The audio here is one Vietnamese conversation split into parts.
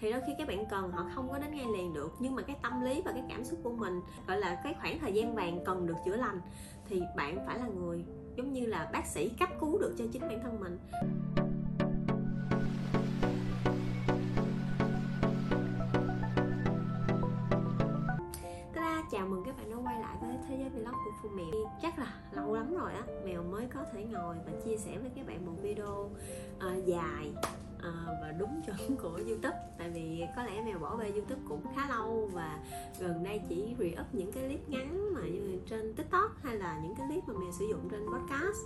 thì đôi khi các bạn cần họ không có đến ngay liền được, nhưng mà cái tâm lý và cái cảm xúc của mình, gọi là cái khoảng thời gian vàng cần được chữa lành, thì bạn phải là người giống như là bác sĩ cấp cứu được cho chính bản thân mình. Của Mèo Chắc là lâu lắm rồi á Mèo mới có thể ngồi và chia sẻ với các bạn một video uh, dài uh, và đúng chuẩn của Youtube. Tại vì có lẽ Mèo bỏ về Youtube cũng khá lâu Và gần đây chỉ re-up những cái clip ngắn mà như trên TikTok Hay là những cái clip mà Mèo sử dụng trên podcast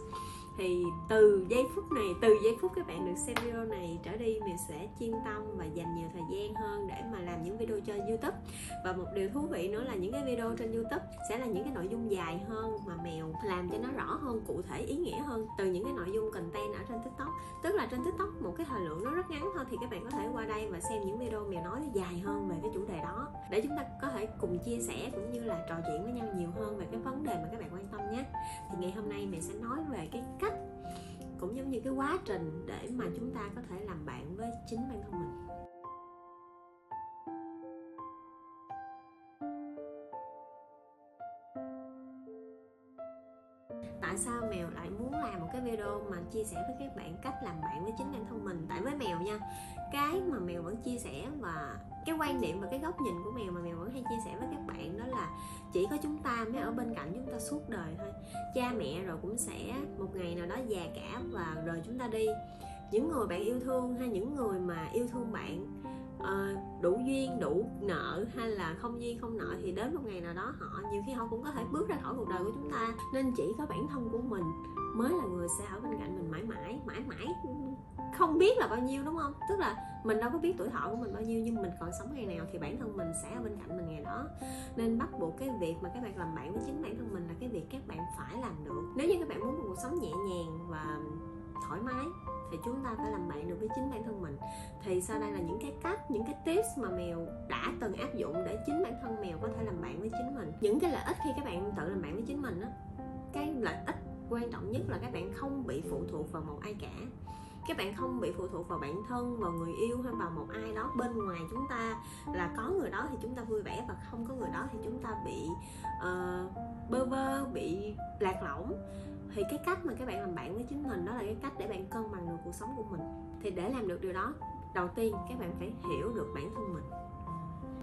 thì từ giây phút này, từ giây phút các bạn được xem video này trở đi, mình sẽ chuyên tâm và dành nhiều thời gian hơn để mà làm những video cho youtube. Và một điều thú vị nữa là những cái video trên youtube sẽ là những cái nội dung dài hơn mà mèo làm cho nó rõ hơn, cụ thể, ý nghĩa hơn từ những cái nội dung content ở trên tiktok. Tức là trên tiktok một cái thời lượng nó rất ngắn thôi thì các bạn có thể qua đây và xem những video mèo nói dài hơn về cái chủ đề đó. Để chúng ta có thể cùng chia sẻ cũng như là trò chuyện với nhau nhiều hơn về cái vấn đề mà các bạn quan tâm nhé. Thì ngày hôm nay mẹ sẽ nói về cái cách cũng giống như cái quá trình để mà chúng ta có thể làm bạn với chính bản thân mình. Tại sao mèo lại muốn làm một cái video mà chia sẻ với các bạn cách làm bạn với chính bản thân mình? Tại với mèo nha, cái mà mèo vẫn chia sẻ và cái quan niệm và cái góc nhìn của mèo mà mèo vẫn hay chia sẻ với các bạn đó là chỉ có chúng ta mới ở bên cạnh chúng ta suốt đời thôi. Cha mẹ rồi cũng sẽ một ngày nào đó già cả và rời chúng ta đi. Những người bạn yêu thương hay những người mà yêu thương bạn uh, đủ duyên đủ nợ hay là không duyên không nợ thì đến một ngày nào đó họ nhiều khi họ cũng có thể bước ra khỏi cuộc đời của chúng ta. Nên chỉ có bản thân của mình mới là người sẽ ở bên cạnh mình mãi mãi mãi mãi không biết là bao nhiêu, đúng không? Tức là mình đâu có biết tuổi thọ của mình bao nhiêu, nhưng mình còn sống ngày nào thì bản thân mình sẽ ở bên cạnh mình ngày đó. Nên bắt buộc cái việc mà các bạn làm bạn với chính bản thân mình là cái việc các bạn phải làm được. Nếu như các bạn muốn một cuộc sống nhẹ nhàng và thoải mái, thì chúng ta phải làm bạn được với chính bản thân mình. Thì sau đây là những cái cách, những cái tips mà mèo đã từng áp dụng để chính bản thân mèo có thể làm bạn với chính mình. Những cái lợi ích khi các bạn tự làm bạn với chính mình á, cái lợi ích quan trọng nhất là các bạn không bị phụ thuộc vào một ai cả các bạn không bị phụ thuộc vào bản thân vào người yêu hay vào một ai đó bên ngoài chúng ta là có người đó thì chúng ta vui vẻ và không có người đó thì chúng ta bị uh, bơ vơ bị lạc lõng. Thì cái cách mà các bạn làm bạn với chính mình đó là cái cách để bạn cân bằng được cuộc sống của mình. Thì để làm được điều đó đầu tiên các bạn phải hiểu được bản thân mình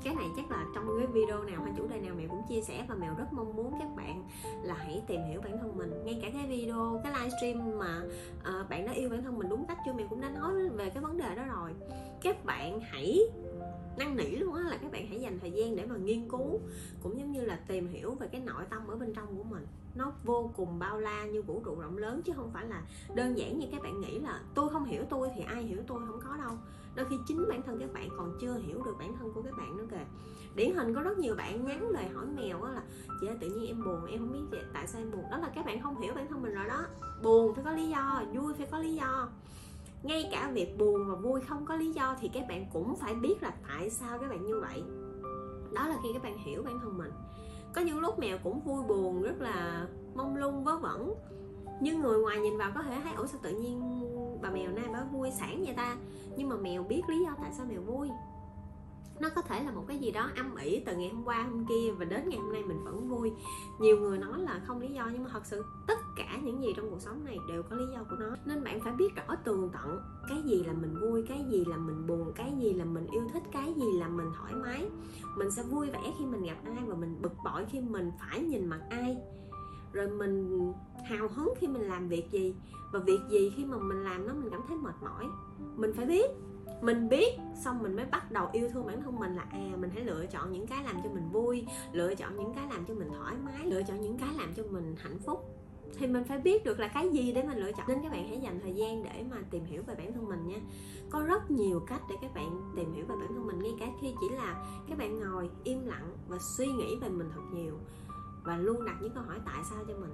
cái này chắc là trong cái video nào hay chủ đề nào mèo cũng chia sẻ và mèo rất mong muốn các bạn là hãy tìm hiểu bản thân mình. Ngay cả cái video cái livestream mà uh, bạn đã yêu bản thân mình đúng cách chưa mèo cũng đã nói về cái vấn đề đó rồi. Các bạn hãy năn nỉ luôn á là các bạn hãy dành thời gian để mà nghiên cứu cũng giống như là tìm hiểu về cái nội tâm ở bên trong của mình. Nó vô cùng bao la như vũ trụ rộng lớn chứ không phải là đơn giản như các bạn nghĩ là tôi không hiểu tôi thì ai hiểu tôi không có đâu đôi khi chính bản thân các bạn còn chưa hiểu được bản thân của các bạn nữa kìa. Điển hình có rất nhiều bạn nhắn lời hỏi mèo là, chị ơi, tự nhiên em buồn, em không biết tại sao em buồn? Đó là các bạn không hiểu bản thân mình rồi đó. Buồn phải có lý do, vui phải có lý do. Ngay cả việc buồn và vui không có lý do thì các bạn cũng phải biết là tại sao các bạn như vậy. Đó là khi các bạn hiểu bản thân mình. Có những lúc mèo cũng vui buồn, rất là mông lung, vớ vẩn. Nhưng người ngoài nhìn vào có thể thấy, ủa, sao tự nhiên bà mèo nay vui sảng vậy ta. Nhưng mà mèo biết lý do tại sao mèo vui. Nó có thể là một cái gì đó âm ỉ từ ngày hôm qua, hôm kia và đến ngày hôm nay mình vẫn vui. Nhiều người nói là không lý do, nhưng mà thật sự tất cả những gì trong cuộc sống này đều có lý do của nó. Nên bạn phải biết rõ tường tận cái gì là mình vui, cái gì là mình buồn, cái gì là mình yêu thích, cái gì là mình thoải mái. Mình sẽ vui vẻ khi mình gặp ai và mình bực bội khi mình phải nhìn mặt ai. Rồi mình hào hứng khi mình làm việc gì. Và việc gì khi mà mình làm nó mình cảm thấy mệt mỏi. Mình phải biết, mình biết, xong mình mới bắt đầu yêu thương bản thân mình là à mình hãy lựa chọn những cái làm cho mình vui, lựa chọn những cái làm cho mình thoải mái, lựa chọn những cái làm cho mình hạnh phúc. Thì mình phải biết được là cái gì để mình lựa chọn. Nên các bạn hãy dành thời gian để mà tìm hiểu về bản thân mình nha. Có rất nhiều cách để các bạn tìm hiểu về bản thân mình ngay cả khi chỉ là các bạn ngồi im lặng và suy nghĩ về mình thật nhiều và luôn đặt những câu hỏi tại sao cho mình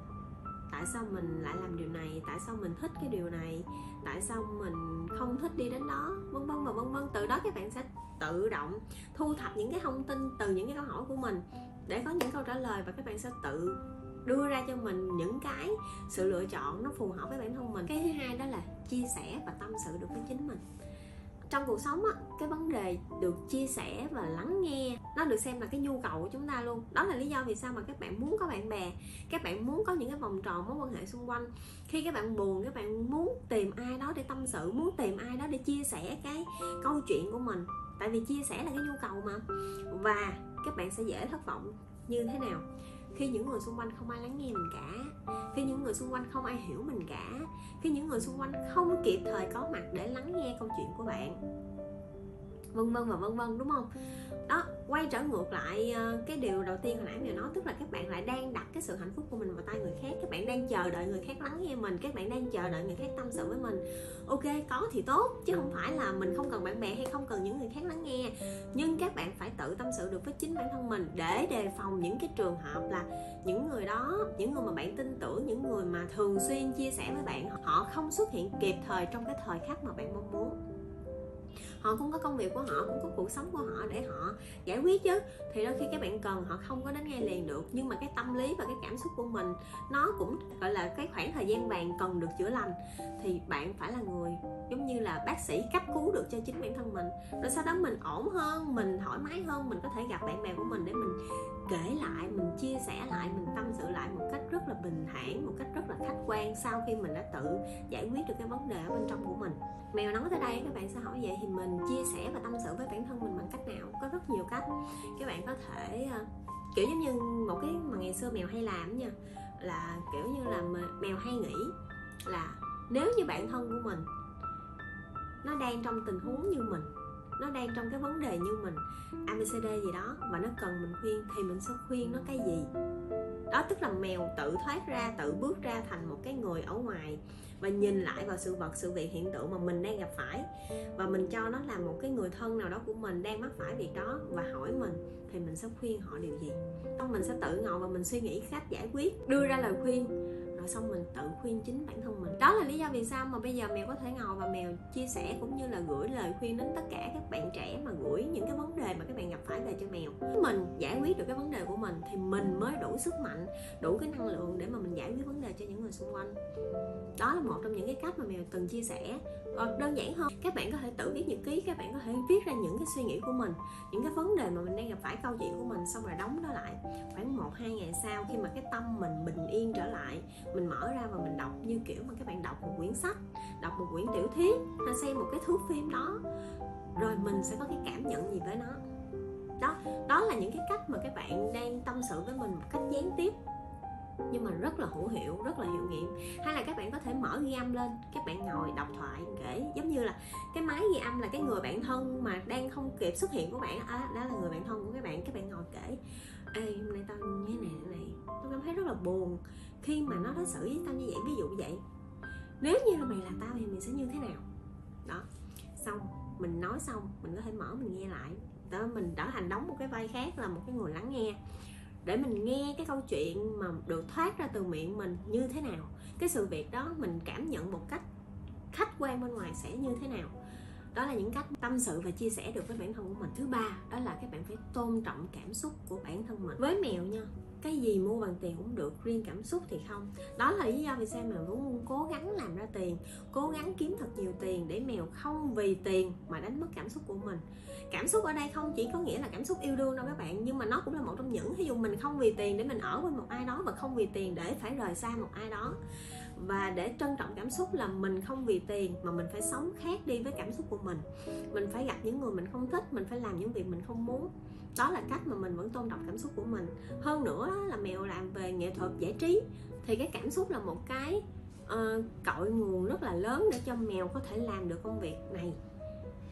tại sao mình lại làm điều này, tại sao mình thích cái điều này, tại sao mình không thích đi đến đó, vân vân và vân vân. Từ đó các bạn sẽ tự động thu thập những cái thông tin từ những cái câu hỏi của mình để có những câu trả lời và các bạn sẽ tự đưa ra cho mình những cái sự lựa chọn nó phù hợp với bản thân mình. Cái thứ hai đó là chia sẻ và tâm sự được với chính mình trong cuộc sống á, cái vấn đề được chia sẻ và lắng nghe, nó được xem là cái nhu cầu của chúng ta luôn. Đó là lý do vì sao mà các bạn muốn có bạn bè, các bạn muốn có những cái vòng tròn, mối quan hệ xung quanh. Khi các bạn buồn, các bạn muốn tìm ai đó để tâm sự, muốn tìm ai đó để chia sẻ cái câu chuyện của mình. Tại vì chia sẻ là cái nhu cầu mà. Và các bạn sẽ dễ thất vọng như thế nào? Khi những người xung quanh không ai lắng nghe mình cả. Khi những người xung quanh không ai hiểu mình cả. Khi những người xung quanh không kịp thời có mặt để lắng nghe câu chuyện của bạn. Vân vân và vân vân, đúng không? Đó, quay trở ngược lại ờ, cái điều đầu tiên hồi nãy mình nói, tức là các bạn lại đang đặt cái sự hạnh phúc của mình vào tay người khác. Các bạn đang chờ đợi người khác lắng nghe mình. Các bạn đang chờ đợi người khác tâm sự với mình. Ok, có thì tốt, chứ không phải là mình không cần bạn bè hay không cần những người khác lắng các bạn phải tự tâm sự được với chính bản thân mình để đề phòng những cái trường hợp là những người đó, những người mà bạn tin tưởng, những người mà thường xuyên chia sẻ với bạn, họ không xuất hiện kịp thời trong cái thời khắc mà bạn mong muốn họ cũng có công việc của họ, cũng có cuộc sống của họ để họ giải quyết chứ. Thì đôi khi các bạn cần họ không có đến ngay liền được. Nhưng mà cái tâm lý và cái cảm xúc của mình, nó cũng, gọi là, cái khoảng thời gian vàng cần được chữa lành. Thì bạn phải là người, giống như là, bác sĩ cấp cứu được cho chính bản thân mình. Rồi sau đó mình ổn hơn, mình thoải mái hơn, mình có thể gặp bạn bè của mình để mình kể lại, mình chia sẻ lại, mình tâm sự lại một cách rất là bình thản, một cách rất là khách quan sau khi mình đã tự giải quyết được cái vấn đề ở bên trong của mình. Mèo nói tới đây các bạn sẽ hỏi vậy thì mình chia sẻ và tâm sự với bản thân mình bằng cách nào? Có rất nhiều cách. Các bạn có thể ờ, kiểu giống như một cái mà ngày xưa mèo hay làm nha, là kiểu như là mèo hay nghĩ là nếu như bản thân của mình nó đang trong tình huống như mình, nó đang trong cái vấn đề như mình abcd gì đó và nó cần mình khuyên thì mình sẽ khuyên nó cái gì? Đó, tức là mèo tự thoát ra, tự bước ra thành một cái người ở ngoài và nhìn lại vào sự vật, sự việc hiện tượng mà mình đang gặp phải. Và mình cho nó là một cái người thân nào đó của mình đang mắc phải việc đó và hỏi mình thì mình sẽ khuyên họ điều gì. Xong mình sẽ tự ngồi và mình suy nghĩ cách giải quyết. Đưa ra lời khuyên rồi xong mình tự khuyên chính bản thân mình. Đó là lý do vì sao mà bây giờ mèo có thể ngồi và mèo chia sẻ cũng như là gửi lời khuyên đến tất cả các bạn trẻ mà gửi những cái vấn đề mà các bạn gặp phải về cho mèo. Mình giải quyết được cái vấn đề của mình thì mình mới đủ sức mạnh đủ cái năng lượng để mà mình giải quyết vấn đề cho những người xung quanh. Đó là một trong những cái cách mà mèo từng chia sẻ. Ờ, đơn giản hơn các bạn có thể tự viết nhật ký các bạn có thể viết ra những cái suy nghĩ của mình những cái vấn đề mà mình đang gặp phải câu chuyện của mình xong rồi đóng nó lại. Khoảng một hai ngày sau khi mà cái tâm mình bình yên trở lại mình mở ra và mình đọc như kiểu mà các bạn đọc một quyển sách đọc một quyển tiểu thuyết hay xem một cái thước phim đó rồi mình sẽ có cái cảm nhận gì với nó. Đó đó là những cái cách mà các bạn đang tâm sự với mình một cách gián tiếp nhưng mà rất là hữu hiệu rất là hiệu nghiệm. Hay là các bạn có thể mở ghi âm lên các bạn ngồi đọc thoại kể giống như là cái máy ghi âm là cái người bạn thân mà đang không kịp xuất hiện của bạn à, đó là người bạn thân của các bạn các bạn ngồi kể ê hôm nay tao như thế này thế này tao cảm thấy rất là buồn khi mà nó đối xử với tao như vậy, ví dụ như vậy, nếu như là mày là tao thì mày sẽ như thế nào? Đó, xong, mình nói xong, mình có thể mở mình nghe lại. Đó mình trở thành đóng một cái vai khác là một cái người lắng nghe. Để mình nghe cái câu chuyện mà được thoát ra từ miệng mình như thế nào. Cái sự việc đó mình cảm nhận một cách khách quan bên ngoài sẽ như thế nào đó là những cách tâm sự và chia sẻ được với bản thân của mình. Thứ ba, đó là các bạn phải tôn trọng cảm xúc của bản thân mình. Với mèo nha, cái gì mua bằng tiền cũng được, riêng cảm xúc thì không. Đó là lý do vì sao mèo vẫn luôn cố gắng làm ra tiền, cố gắng kiếm thật nhiều tiền để mèo không vì tiền mà đánh mất cảm xúc của mình. Cảm xúc ở đây không chỉ có nghĩa là cảm xúc yêu đương đâu các bạn, nhưng mà nó cũng là một trong những ví dụ mình không vì tiền để mình ở với một ai đó và không vì tiền để phải rời xa một ai đó và để trân trọng cảm xúc là mình không vì tiền mà mình phải sống khác đi với cảm xúc của mình. Mình phải gặp những người mình không thích mình phải làm những việc mình không muốn. Đó là cách mà mình vẫn tôn trọng cảm xúc của mình. Hơn nữa là mèo làm về nghệ thuật giải trí thì cái cảm xúc là một cái uh, cội nguồn rất là lớn để cho mèo có thể làm được công việc này.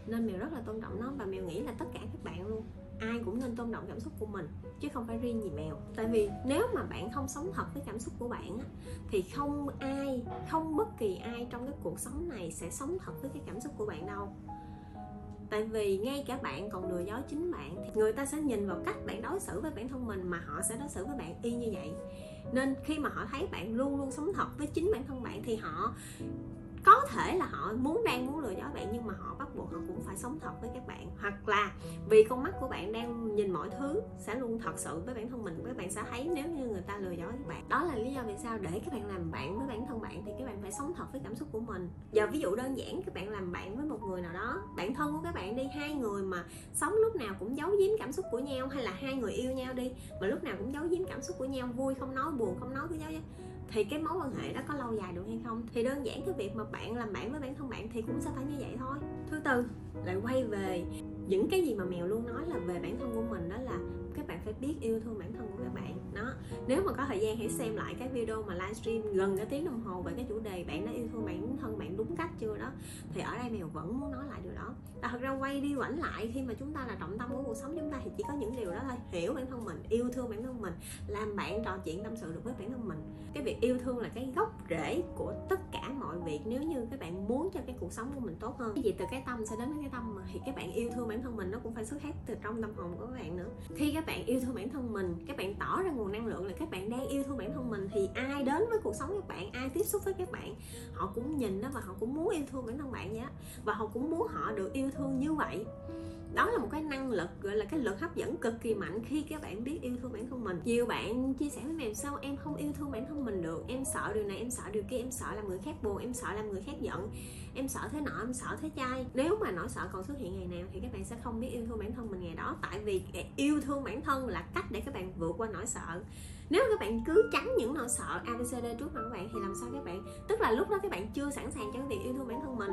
Nên mèo rất là tôn trọng nó và mèo nghĩ là tất cả các bạn luôn ai cũng nên tôn trọng cảm xúc của mình chứ không phải riêng gì mèo. Tại vì nếu mà bạn không sống thật với cảm xúc của bạn á, thì không ai không bất kỳ ai trong cái cuộc sống này sẽ sống thật với cái cảm xúc của bạn đâu. Tại vì ngay cả bạn còn lừa dối chính bạn thì người ta sẽ nhìn vào cách bạn đối xử với bản thân mình mà họ sẽ đối xử với bạn y như vậy. Nên khi mà họ thấy bạn luôn luôn sống thật với chính bản thân bạn thì họ có thể là họ muốn đang muốn lừa dối bạn nhưng mà họ bắt buộc họ cũng phải sống thật với các bạn. Hoặc là vì con mắt của bạn đang nhìn mọi thứ sẽ luôn thật sự với bản thân mình các bạn sẽ thấy nếu như người ta lừa dối các bạn. Đó là lý do vì sao để các bạn làm bạn với bản thân bạn thì các bạn phải sống thật với cảm xúc của mình. Giờ ví dụ đơn giản, các bạn làm bạn với một người nào đó, bạn thân của các bạn đi, hai người mà sống lúc nào cũng giấu giếm cảm xúc của nhau hay là hai người yêu nhau đi, mà lúc nào cũng giấu giếm cảm xúc của nhau, vui không nói, buồn không nói, cứ giấu giếm thì cái mối quan hệ đó có lâu dài được hay không? Thì đơn giản cái việc mà bạn làm bạn với bản thân bạn thì cũng sẽ phải như vậy thôi. Thứ tư, lại quay về những cái gì mà mèo luôn nói là về bản thân của mình đó là các bạn phải biết yêu thương bản thân của các bạn, đó. Nếu mà có thời gian hãy xem lại cái video mà livestream gần cái tiếng đồng hồ về cái chủ đề bạn đã yêu thương bản thân bạn đúng cách chưa đó, thì ở đây mèo vẫn muốn nói lại điều đó. Và thật ra quay đi quảnh lại khi mà chúng ta là trọng tâm của cuộc sống chúng ta thì chỉ có những điều đó thôi. Hiểu bản thân mình, yêu thương bản thân mình, làm bạn trò chuyện tâm sự được với bản thân mình. Cái việc yêu thương là cái gốc rễ của tất cả mọi việc nếu như các bạn muốn cho cái cuộc sống của mình tốt hơn. Cái gì từ cái tâm sẽ đến với cái tâm mà thì các bạn yêu thương bản thân mình nó cũng phải xuất phát từ trong tâm hồn của các bạn nữa. Khi các bạn yêu thương bản thân mình, các bạn tỏ ra nguồn năng lượng là các bạn đang yêu thương bản thân mình, thì ai đến với cuộc sống các bạn, ai tiếp xúc với các bạn, họ cũng nhìn đó và họ cũng muốn yêu thương bản thân bạn vậy đó và họ cũng muốn họ được yêu thương như vậy đó là một cái năng lực, gọi là cái lực hấp dẫn cực kỳ mạnh khi các bạn biết yêu thương bản thân mình. Nhiều bạn chia sẻ với mèo sao, em không yêu thương bản thân mình được, em sợ điều này, em sợ điều kia, em sợ làm người khác buồn, em sợ làm người khác giận, em sợ thế nọ, em sợ thế chai. Nếu mà nỗi sợ còn xuất hiện ngày nào thì các bạn sẽ không biết yêu thương bản thân mình ngày đó. Tại vì à, yêu thương bản thân là cách để các bạn vượt qua nỗi sợ. Nếu các bạn cứ tránh những nỗi sợ abcd trước mặt các bạn thì làm sao các bạn? Tức là lúc đó các bạn chưa sẵn sàng cho cái việc yêu thương bản thân mình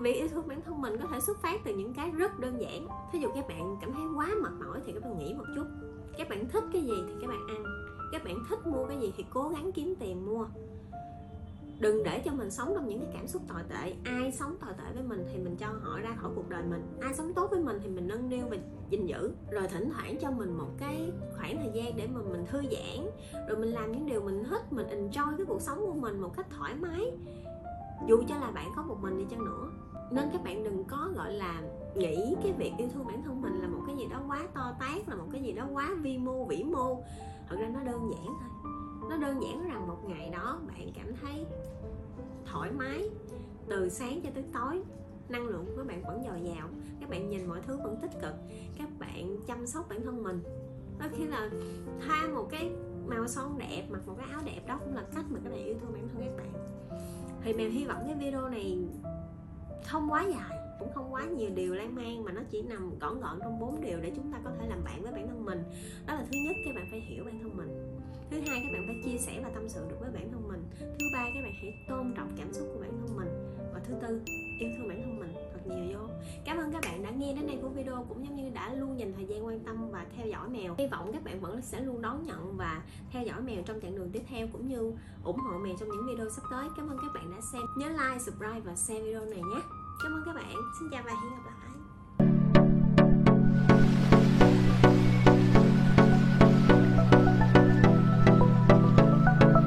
vì yêu thương bản thân mình có thể xuất phát từ những cái rất đơn giản. Thí dụ các bạn cảm thấy quá mệt mỏi thì các bạn nghỉ một chút. Các bạn thích cái gì thì các bạn ăn. Các bạn thích mua cái gì thì cố gắng kiếm tiền mua. Đừng để cho mình sống trong những cái cảm xúc tồi tệ. Ai sống tồi tệ với mình thì mình cho họ ra khỏi cuộc đời mình. Ai sống tốt với mình thì mình nâng niu và gìn giữ. Rồi thỉnh thoảng cho mình một cái khoảng thời gian để mà mình thư giãn. Rồi mình làm những điều mình thích, mình enjoy cái cuộc sống của mình một cách thoải mái dù cho là bạn có một mình đi chăng nữa, nên các bạn đừng có, gọi là, nghĩ cái việc yêu thương bản thân mình là một cái gì đó quá to tát, là một cái gì đó quá vi mô, vĩ mô. Thật ra nó đơn giản thôi. Nó đơn giản rằng một ngày đó bạn cảm thấy thoải mái từ sáng cho tới tối, năng lượng của các bạn vẫn dồi dào, các bạn nhìn mọi thứ vẫn tích cực, các bạn chăm sóc bản thân mình. Đôi khi là thoa một cái màu son đẹp mặc một cái áo đẹp đó cũng là cách mà các bạn yêu thương bản thân các bạn thì mèo hy vọng cái video này không quá dài, cũng không quá nhiều điều lan man, mà nó chỉ nằm gọn gọn trong bốn điều để chúng ta có thể làm bạn với bản thân mình. Đó là thứ nhất, các bạn phải hiểu bản thân mình. Thứ hai, các bạn phải chia sẻ và tâm sự được với bản thân mình. Thứ ba, các bạn hãy tôn trọng cảm xúc của bản thân mình. Và thứ tư, yêu thương bản thân mình đến đây của video cũng giống như đã luôn dành thời gian quan tâm và theo dõi mèo. Hy vọng các bạn vẫn sẽ luôn đón nhận và theo dõi mèo trong chặng đường tiếp theo cũng như ủng hộ mèo trong những video sắp tới. Cảm ơn các bạn đã xem. Nhớ like, subscribe và share video này nhé. Cảm ơn các bạn. Xin chào và hẹn gặp lại.